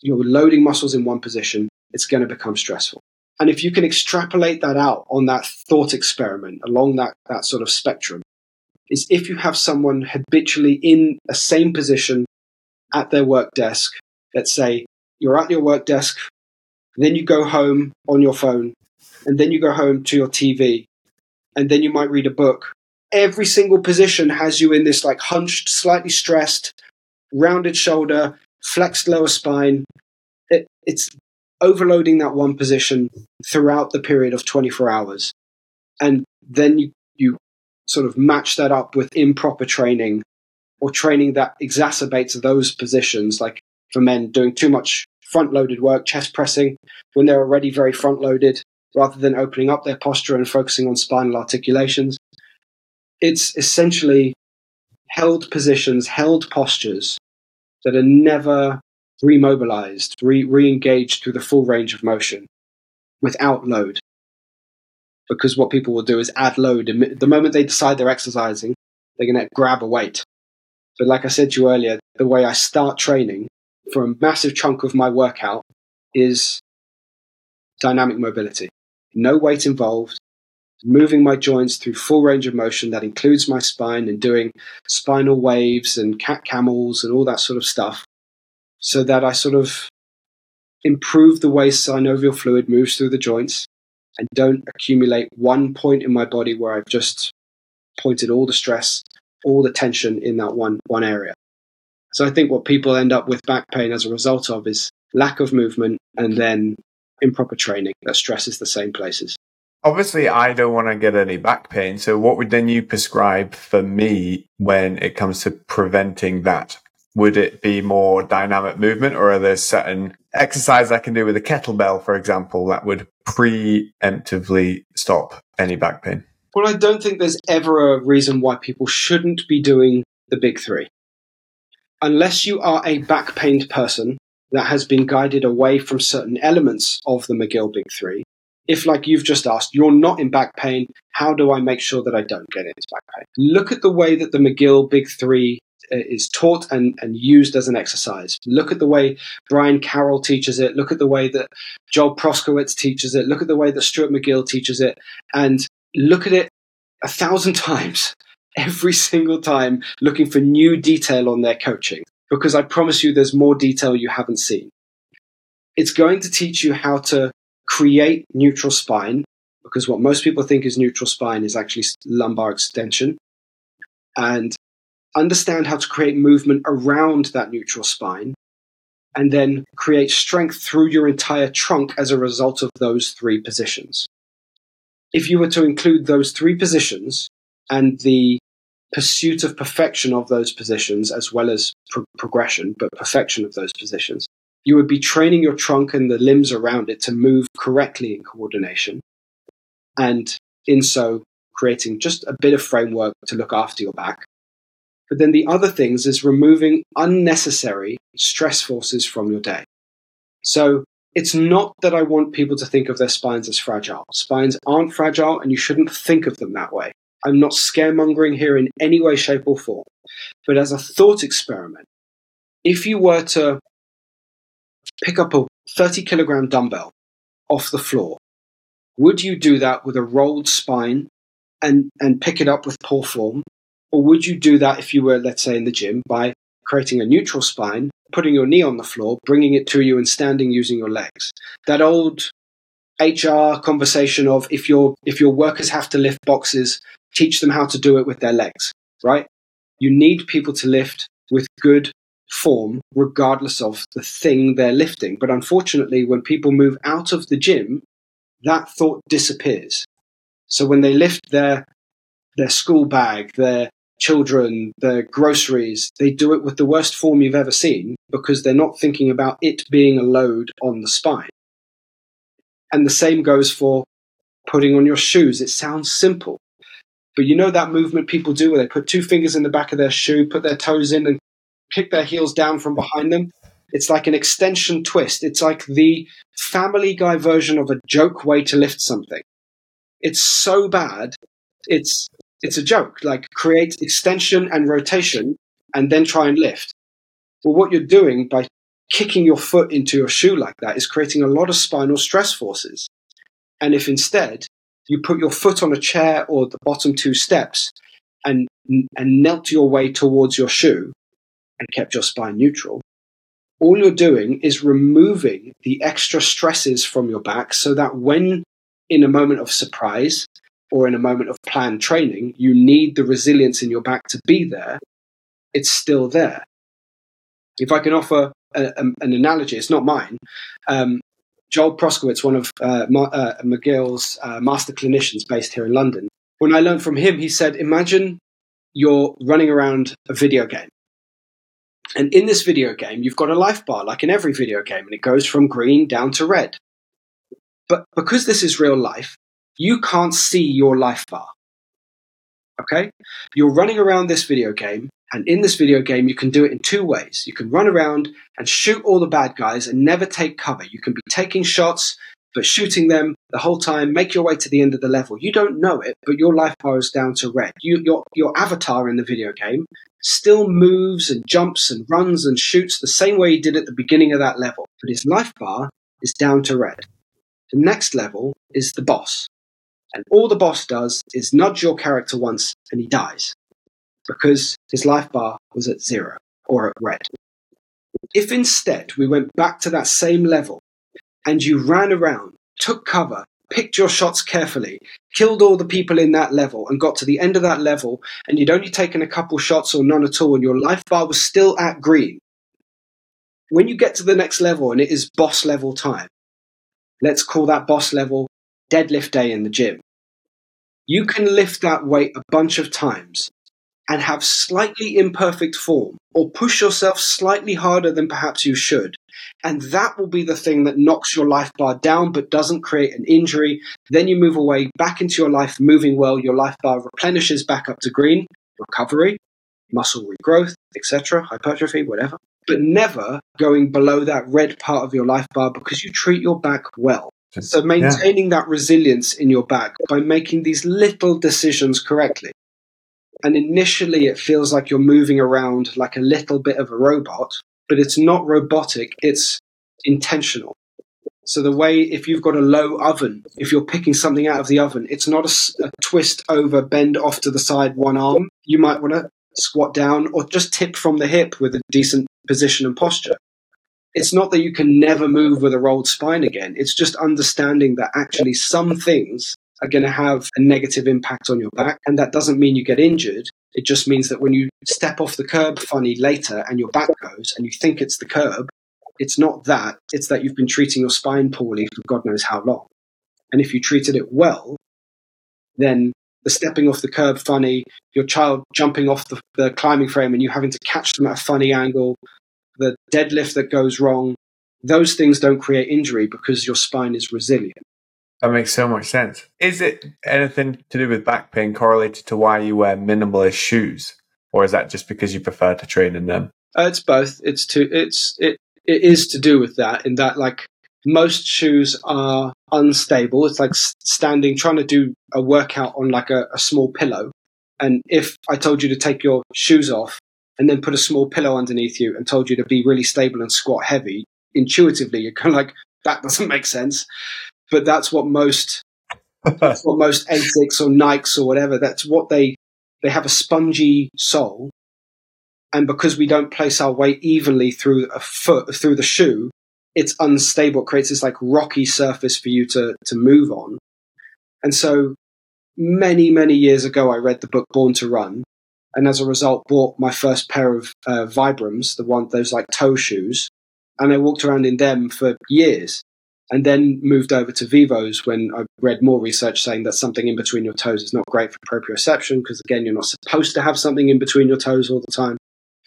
you're loading muscles in one position it's going to become stressful. And if you can extrapolate that out on that thought experiment along that, that sort of spectrum, is if you have someone habitually in a same position at their work desk, let's say you're at your work desk, then you go home on your phone, and then you go home to your TV, and then you might read a book. Every single position has you in this like hunched, slightly stressed, rounded shoulder, flexed lower spine. It, it's overloading that one position throughout the period of 24 hours. And then you, you sort of match that up with improper training or training that exacerbates those positions, like for men doing too much front loaded work, chest pressing, when they're already very front loaded, rather than opening up their posture and focusing on spinal articulations. It's essentially held positions, held postures that are never remobilized, re engaged through the full range of motion without load. Because what people will do is add load. The moment they decide they're exercising, they're going to grab a weight. But like I said to you earlier, the way I start training for a massive chunk of my workout is dynamic mobility. No weight involved, moving my joints through full range of motion that includes my spine and doing spinal waves and cat camels and all that sort of stuff so that I sort of improve the way synovial fluid moves through the joints and don't accumulate one point in my body where I've just pointed all the stress, all the tension in that one one area. So I think what people end up with back pain as a result of is lack of movement and then improper training that stresses the same places. Obviously, I don't want to get any back pain. So, what would then you prescribe for me when it comes to preventing that? Would it be more dynamic movement, or are there certain exercises I can do with a kettlebell, for example, that would preemptively stop any back pain? Well, I don't think there's ever a reason why people shouldn't be doing the big three. Unless you are a back pained person that has been guided away from certain elements of the McGill Big Three, if, like you've just asked, you're not in back pain, how do I make sure that I don't get into back pain? Look at the way that the McGill Big Three Uh, is taught and, and used as an exercise. Look at the way Brian Carroll teaches it. Look at the way that Joel Proskowitz teaches it. Look at the way that Stuart McGill teaches it. And look at it a thousand times, every single time, looking for new detail on their coaching. Because I promise you, there's more detail you haven't seen. It's going to teach you how to create neutral spine, because what most people think is neutral spine is actually lumbar extension, and understand how to create movement around that neutral spine, and then create strength through your entire trunk as a result of those three positions. If you were to include those three positions and the pursuit of perfection of those positions, as well as pro- progression, but perfection of those positions, you would be training your trunk and the limbs around it to move correctly in coordination. And in so, creating just a bit of framework to look after your back. But then the other things is removing unnecessary stress forces from your day. So it's not that I want people to think of their spines as fragile. Spines aren't fragile and you shouldn't think of them that way. I'm not scaremongering here in any way, shape, or form. But as a thought experiment, if you were to pick up a 30 kilogram dumbbell off the floor, would you do that with a rolled spine and, and pick it up with poor form? Or would you do that if you were, let's say, in the gym by creating a neutral spine, putting your knee on the floor, bringing it to you, and standing using your legs? That old HR conversation of if your if your workers have to lift boxes, teach them how to do it with their legs, right? You need people to lift with good form regardless of the thing they're lifting. But unfortunately, when people move out of the gym, that thought disappears. So when they lift their their school bag, their children, their groceries, they do it with the worst form you've ever seen because they're not thinking about it being a load on the spine. And the same goes for putting on your shoes. It sounds simple. But you know that movement people do where they put two fingers in the back of their shoe, put their toes in, and kick their heels down from behind them. It's like an extension twist. It's like the family guy version of a joke way to lift something. It's so bad. It's, it's a joke. Like create extension and rotation and then try and lift. Well, what you're doing by kicking your foot into your shoe like that is creating a lot of spinal stress forces. And if instead you put your foot on a chair or the bottom two steps and, and knelt your way towards your shoe, and kept your spine neutral, all you're doing is removing the extra stresses from your back so that when in a moment of surprise or in a moment of planned training, you need the resilience in your back to be there, it's still there. If I can offer a, a, an analogy, it's not mine. Um, Joel Proskowitz, one of uh, Ma- uh, McGill's uh, master clinicians based here in London, when I learned from him, he said, Imagine you're running around a video game. And in this video game, you've got a life bar, like in every video game, and it goes from green down to red. But because this is real life, you can't see your life bar. Okay? You're running around this video game, and in this video game, you can do it in two ways. You can run around and shoot all the bad guys and never take cover. You can be taking shots, but shooting them the whole time, make your way to the end of the level. You don't know it, but your life bar is down to red. You, your, your avatar in the video game still moves and jumps and runs and shoots the same way he did at the beginning of that level, but his life bar is down to red. The next level is the boss. And all the boss does is nudge your character once and he dies because his life bar was at zero or at red. If instead we went back to that same level and you ran around, took cover, picked your shots carefully, killed all the people in that level, and got to the end of that level, and you'd only taken a couple shots or none at all, and your life bar was still at green. When you get to the next level and it is boss level time, let's call that boss level deadlift day in the gym. You can lift that weight a bunch of times and have slightly imperfect form or push yourself slightly harder than perhaps you should. And that will be the thing that knocks your life bar down but doesn't create an injury. Then you move away back into your life, moving well. Your life bar replenishes back up to green, recovery, muscle regrowth, etc., hypertrophy, whatever. But never going below that red part of your life bar because you treat your back well. So maintaining yeah. that resilience in your back by making these little decisions correctly. And initially, it feels like you're moving around like a little bit of a robot, but it's not robotic, it's intentional. So, the way if you've got a low oven, if you're picking something out of the oven, it's not a, a twist over, bend off to the side, one arm. You might want to squat down or just tip from the hip with a decent position and posture. It's not that you can never move with a rolled spine again. It's just understanding that actually some things are going to have a negative impact on your back. And that doesn't mean you get injured. It just means that when you step off the curb funny later and your back goes and you think it's the curb, it's not that. It's that you've been treating your spine poorly for God knows how long. And if you treated it well, then the stepping off the curb funny, your child jumping off the, the climbing frame and you having to catch them at a funny angle, the deadlift that goes wrong, those things don't create injury because your spine is resilient. That makes so much sense. Is it anything to do with back pain correlated to why you wear minimalist shoes, or is that just because you prefer to train in them? Uh, it's both. It's to it's it it is to do with that. In that, like most shoes are unstable. It's like standing trying to do a workout on like a, a small pillow. And if I told you to take your shoes off and then put a small pillow underneath you and told you to be really stable and squat heavy, intuitively you're kind of like that doesn't make sense but that's what most that's what most Asics or Nikes or whatever. That's what they they have a spongy sole, and because we don't place our weight evenly through a foot through the shoe, it's unstable. It creates this like rocky surface for you to to move on, and so many many years ago, I read the book Born to Run, and as a result, bought my first pair of uh, Vibrams, the one those like toe shoes, and I walked around in them for years and then moved over to Vivos when I read more research saying that something in between your toes is not great for proprioception because, again, you're not supposed to have something in between your toes all the time.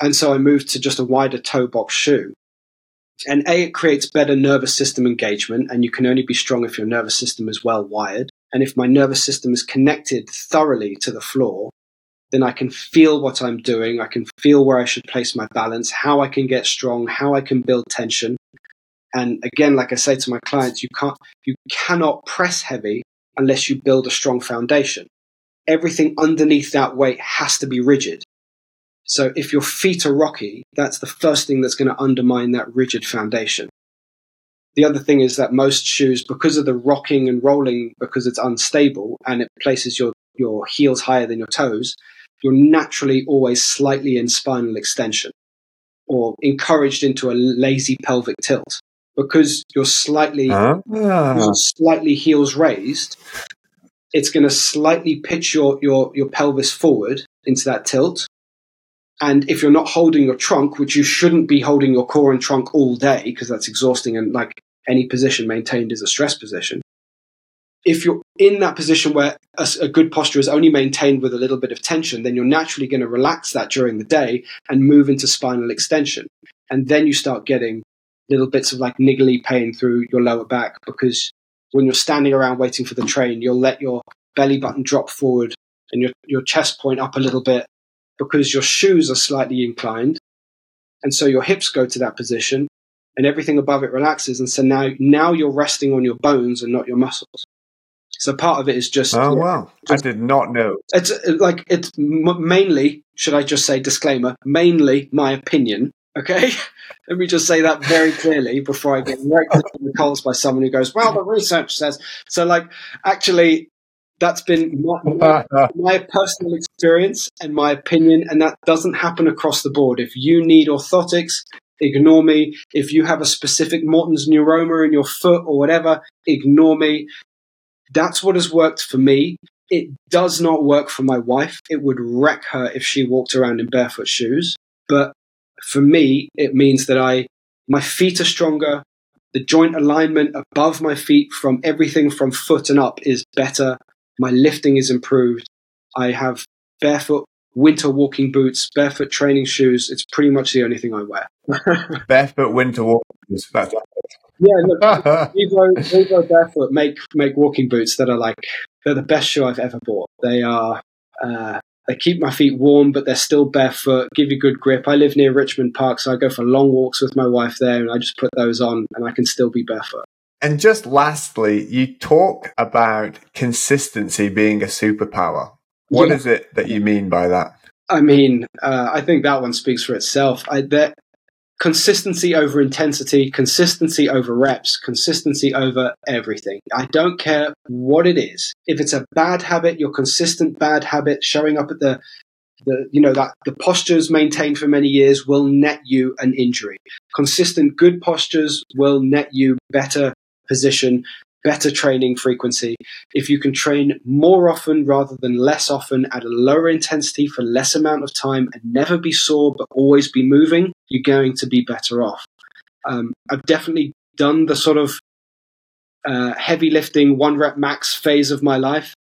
And so I moved to just a wider toe box shoe. And A, it creates better nervous system engagement, and you can only be strong if your nervous system is well wired. And if my nervous system is connected thoroughly to the floor, then I can feel what I'm doing. I can feel where I should place my balance, how I can get strong, how I can build tension. And again, like I say to my clients, you can't, you cannot press heavy unless you build a strong foundation. Everything underneath that weight has to be rigid. So if your feet are rocky, that's the first thing that's going to undermine that rigid foundation. The other thing is that most shoes, because of the rocking and rolling, because it's unstable and it places your, your heels higher than your toes, you're naturally always slightly in spinal extension or encouraged into a lazy pelvic tilt because you're slightly ah. you're slightly heels raised, it's going to slightly pitch your, your your pelvis forward into that tilt. And if you're not holding your trunk, which you shouldn't be holding your core and trunk all day because that's exhausting and like any position maintained is a stress position. If you're in that position where a, a, good posture is only maintained with a little bit of tension, then you're naturally going to relax that during the day and move into spinal extension. And then you start getting little bits of like niggly pain through your lower back because when you're standing around waiting for the train, you'll let your belly button drop forward and your, your chest point up a little bit because your shoes are slightly inclined. And so your hips go to that position and everything above it relaxes. And so now, now you're resting on your bones and not your muscles. So part of it is just. Oh, wow. Just, I did not know. It's like, it's mainly, should I just say disclaimer, mainly my opinion. Okay. Let me just say that very clearly before I get right to the calls by someone who goes, well, the research says. So, like, actually, that's been my, my, personal experience and my opinion, and that doesn't happen across the board. If you need orthotics, ignore me. If you have a specific Morton's neuroma in your foot or whatever, ignore me. That's what has worked for me. It does not work for my wife. It would wreck her if she walked around in barefoot shoes. But for me, it means that I, my feet are stronger. The joint alignment above my feet from everything from foot and up is better. My lifting is improved. I have barefoot winter walking boots, barefoot training shoes. It's pretty much the only thing I wear. barefoot winter walking boots. Yeah, look, Barefoot make make walking boots that are like they're the best shoe I've ever bought. They are uh, they keep my feet warm, but they're still barefoot, give you good grip. I live near Richmond Park, so I go for long walks with my wife there, and I just put those on, and I can still be barefoot. And just lastly, you talk about consistency being a superpower. What yeah. is it that you mean by that? I mean, uh, I think that one speaks for itself. I, that consistency over intensity, consistency over reps, consistency over everything. I don't care what it is. If it's a bad habit, your consistent bad habit showing up at the the you know that the postures maintained for many years will net you an injury. Consistent good postures will net you better position, better training frequency. If you can train more often rather than less often at a lower intensity for less amount of time and never be sore but always be moving, you're going to be better off. Um, I've definitely done the sort of uh, heavy lifting, one rep max phase of my life.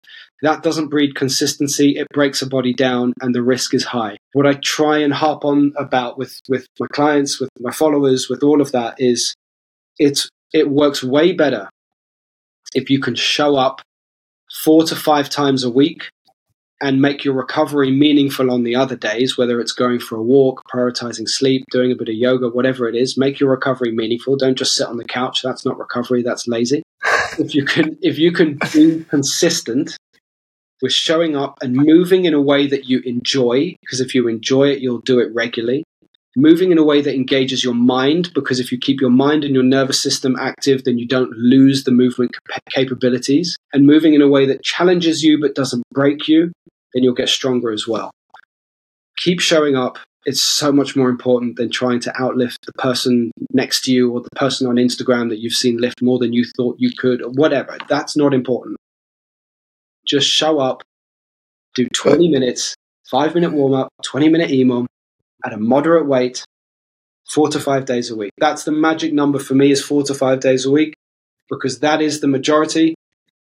That doesn't breed consistency. It breaks a body down and the risk is high. What I try and harp on about with, with my clients, with my followers, with all of that is it's, it works way better if you can show up four to five times a week and make your recovery meaningful on the other days, whether it's going for a walk, prioritizing sleep, doing a bit of yoga, whatever it is, make your recovery meaningful. Don't just sit on the couch. That's not recovery, that's lazy. if you can if you can be consistent with showing up and moving in a way that you enjoy, because if you enjoy it, you'll do it regularly moving in a way that engages your mind because if you keep your mind and your nervous system active then you don't lose the movement capabilities. And moving in a way that challenges you but doesn't break you then you'll get stronger as well. Keep showing up. It's so much more important than trying to outlift the person next to you or the person on Instagram that you've seen lift more than you thought you could or whatever. That's not important. Just show up do 20 minutes 5 minute warm up 20 minute EMOM at a moderate weight, four to five days a week. That's the magic number for me is four to five days a week because that is the majority.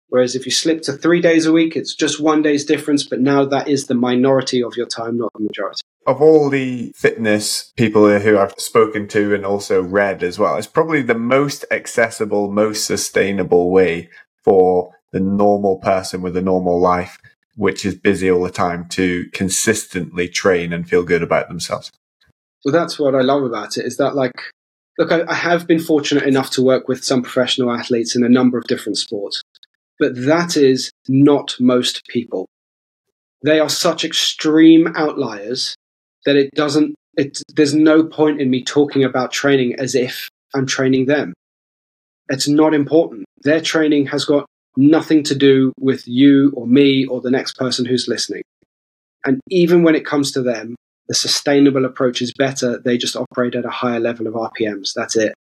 Whereas if you slip to three days a week, it's just one day's difference, but now that is the minority of your time, not the majority. Of all the fitness people who I've spoken to and also read as well, it's probably the most accessible, most sustainable way for the normal person with a normal life which is busy all the time to consistently train and feel good about themselves. Well, that's what I love about it is that like, look, I, I have been fortunate enough to work with some professional athletes in a number of different sports, but that is not most people. They are such extreme outliers that it doesn't, it, there's no point in me talking about training as if I'm training them. It's not important. Their training has got nothing to do with you or me or the next person who's listening. And even when it comes to them, the sustainable approach is better. They just operate at a higher level of RPMs. That's it.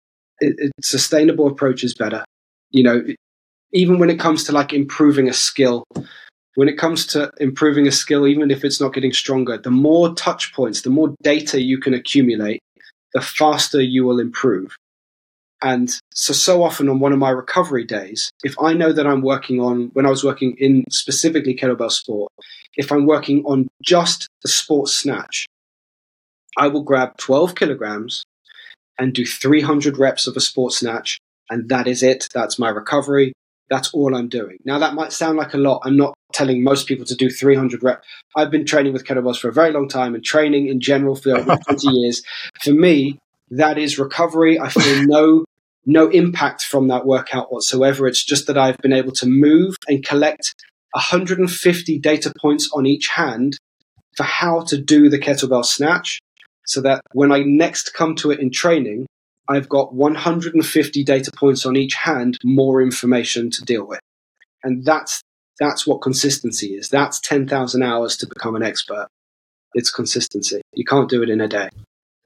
it, it sustainable approach is better. You know, even when it comes to like improving a skill, when it comes to improving a skill, even if it's not getting stronger, the more touch points, the more data you can accumulate, the faster you will improve. And so, so often on one of my recovery days, if I know that I'm working on, when I was working in specifically kettlebell sport, if I'm working on just the sports snatch, I will grab 12 kilograms and do 300 reps of a sports snatch. And that is it. That's my recovery. That's all I'm doing. Now, that might sound like a lot. I'm not telling most people to do 300 reps. I've been training with kettlebells for a very long time and training in general for over 20 years. For me, that is recovery. I feel no no impact from that workout whatsoever. It's just that I've been able to move and collect 150 data points on each hand for how to do the kettlebell snatch so that when I next come to it in training, I've got 150 data points on each hand, more information to deal with. And that's, that's what consistency is. That's 10,000 hours to become an expert. It's consistency. You can't do it in a day.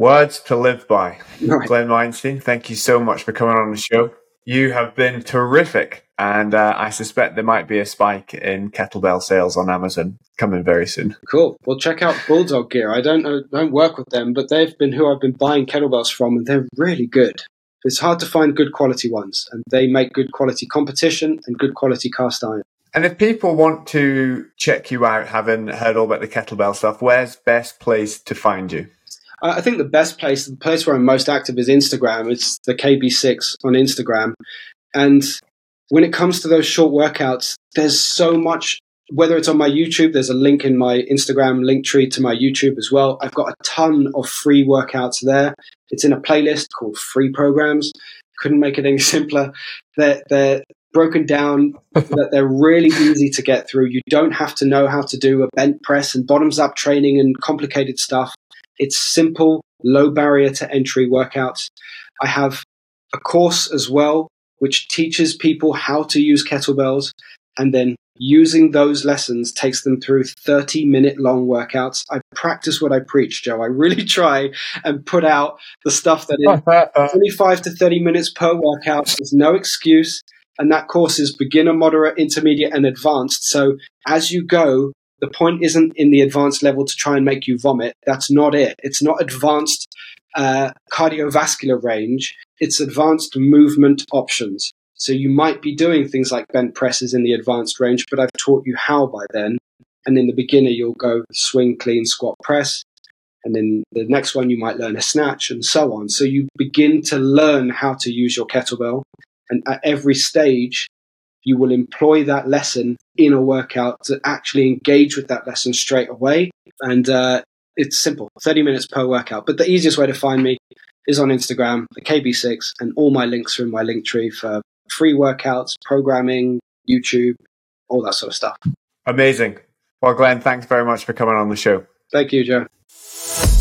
Words to live by. Right. Glen Weinstein, thank you so much for coming on the show. You have been terrific. And uh, I suspect there might be a spike in kettlebell sales on Amazon coming very soon. Cool. Well, check out Bulldog Gear. I don't know, don't work with them, but they've been who I've been buying kettlebells from, and they're really good. It's hard to find good quality ones, and they make good quality competition and good quality cast iron. And if people want to check you out, having heard all about the kettlebell stuff, where's best place to find you? I think the best place, the place where I'm most active is Instagram. It's the KB6 on Instagram. And when it comes to those short workouts, there's so much, whether it's on my YouTube, there's a link in my Instagram link tree to my YouTube as well. I've got a ton of free workouts there. It's in a playlist called Free Programs. Couldn't make it any simpler. They're, they're broken down that they're really easy to get through. You don't have to know how to do a bent press and bottoms up training and complicated stuff. It's simple, low barrier to entry workouts. I have a course as well which teaches people how to use kettlebells and then using those lessons takes them through 30 minute long workouts. I practice what I preach, Joe. I really try and put out the stuff that is 25 to 30 minutes per workout. There's no excuse. And that course is beginner, moderate, intermediate, and advanced. So as you go, the point isn't in the advanced level to try and make you vomit. That's not it. It's not advanced uh, cardiovascular range, it's advanced movement options. So you might be doing things like bent presses in the advanced range, but I've taught you how by then. And in the beginner, you'll go swing, clean, squat, press. And then the next one, you might learn a snatch and so on. So you begin to learn how to use your kettlebell. And at every stage, you will employ that lesson in a workout to actually engage with that lesson straight away. And uh, it's simple 30 minutes per workout. But the easiest way to find me is on Instagram, the KB6, and all my links are in my link tree for free workouts, programming, YouTube, all that sort of stuff. Amazing. Well, Glen, thanks very much for coming on the show. Thank you, Joe.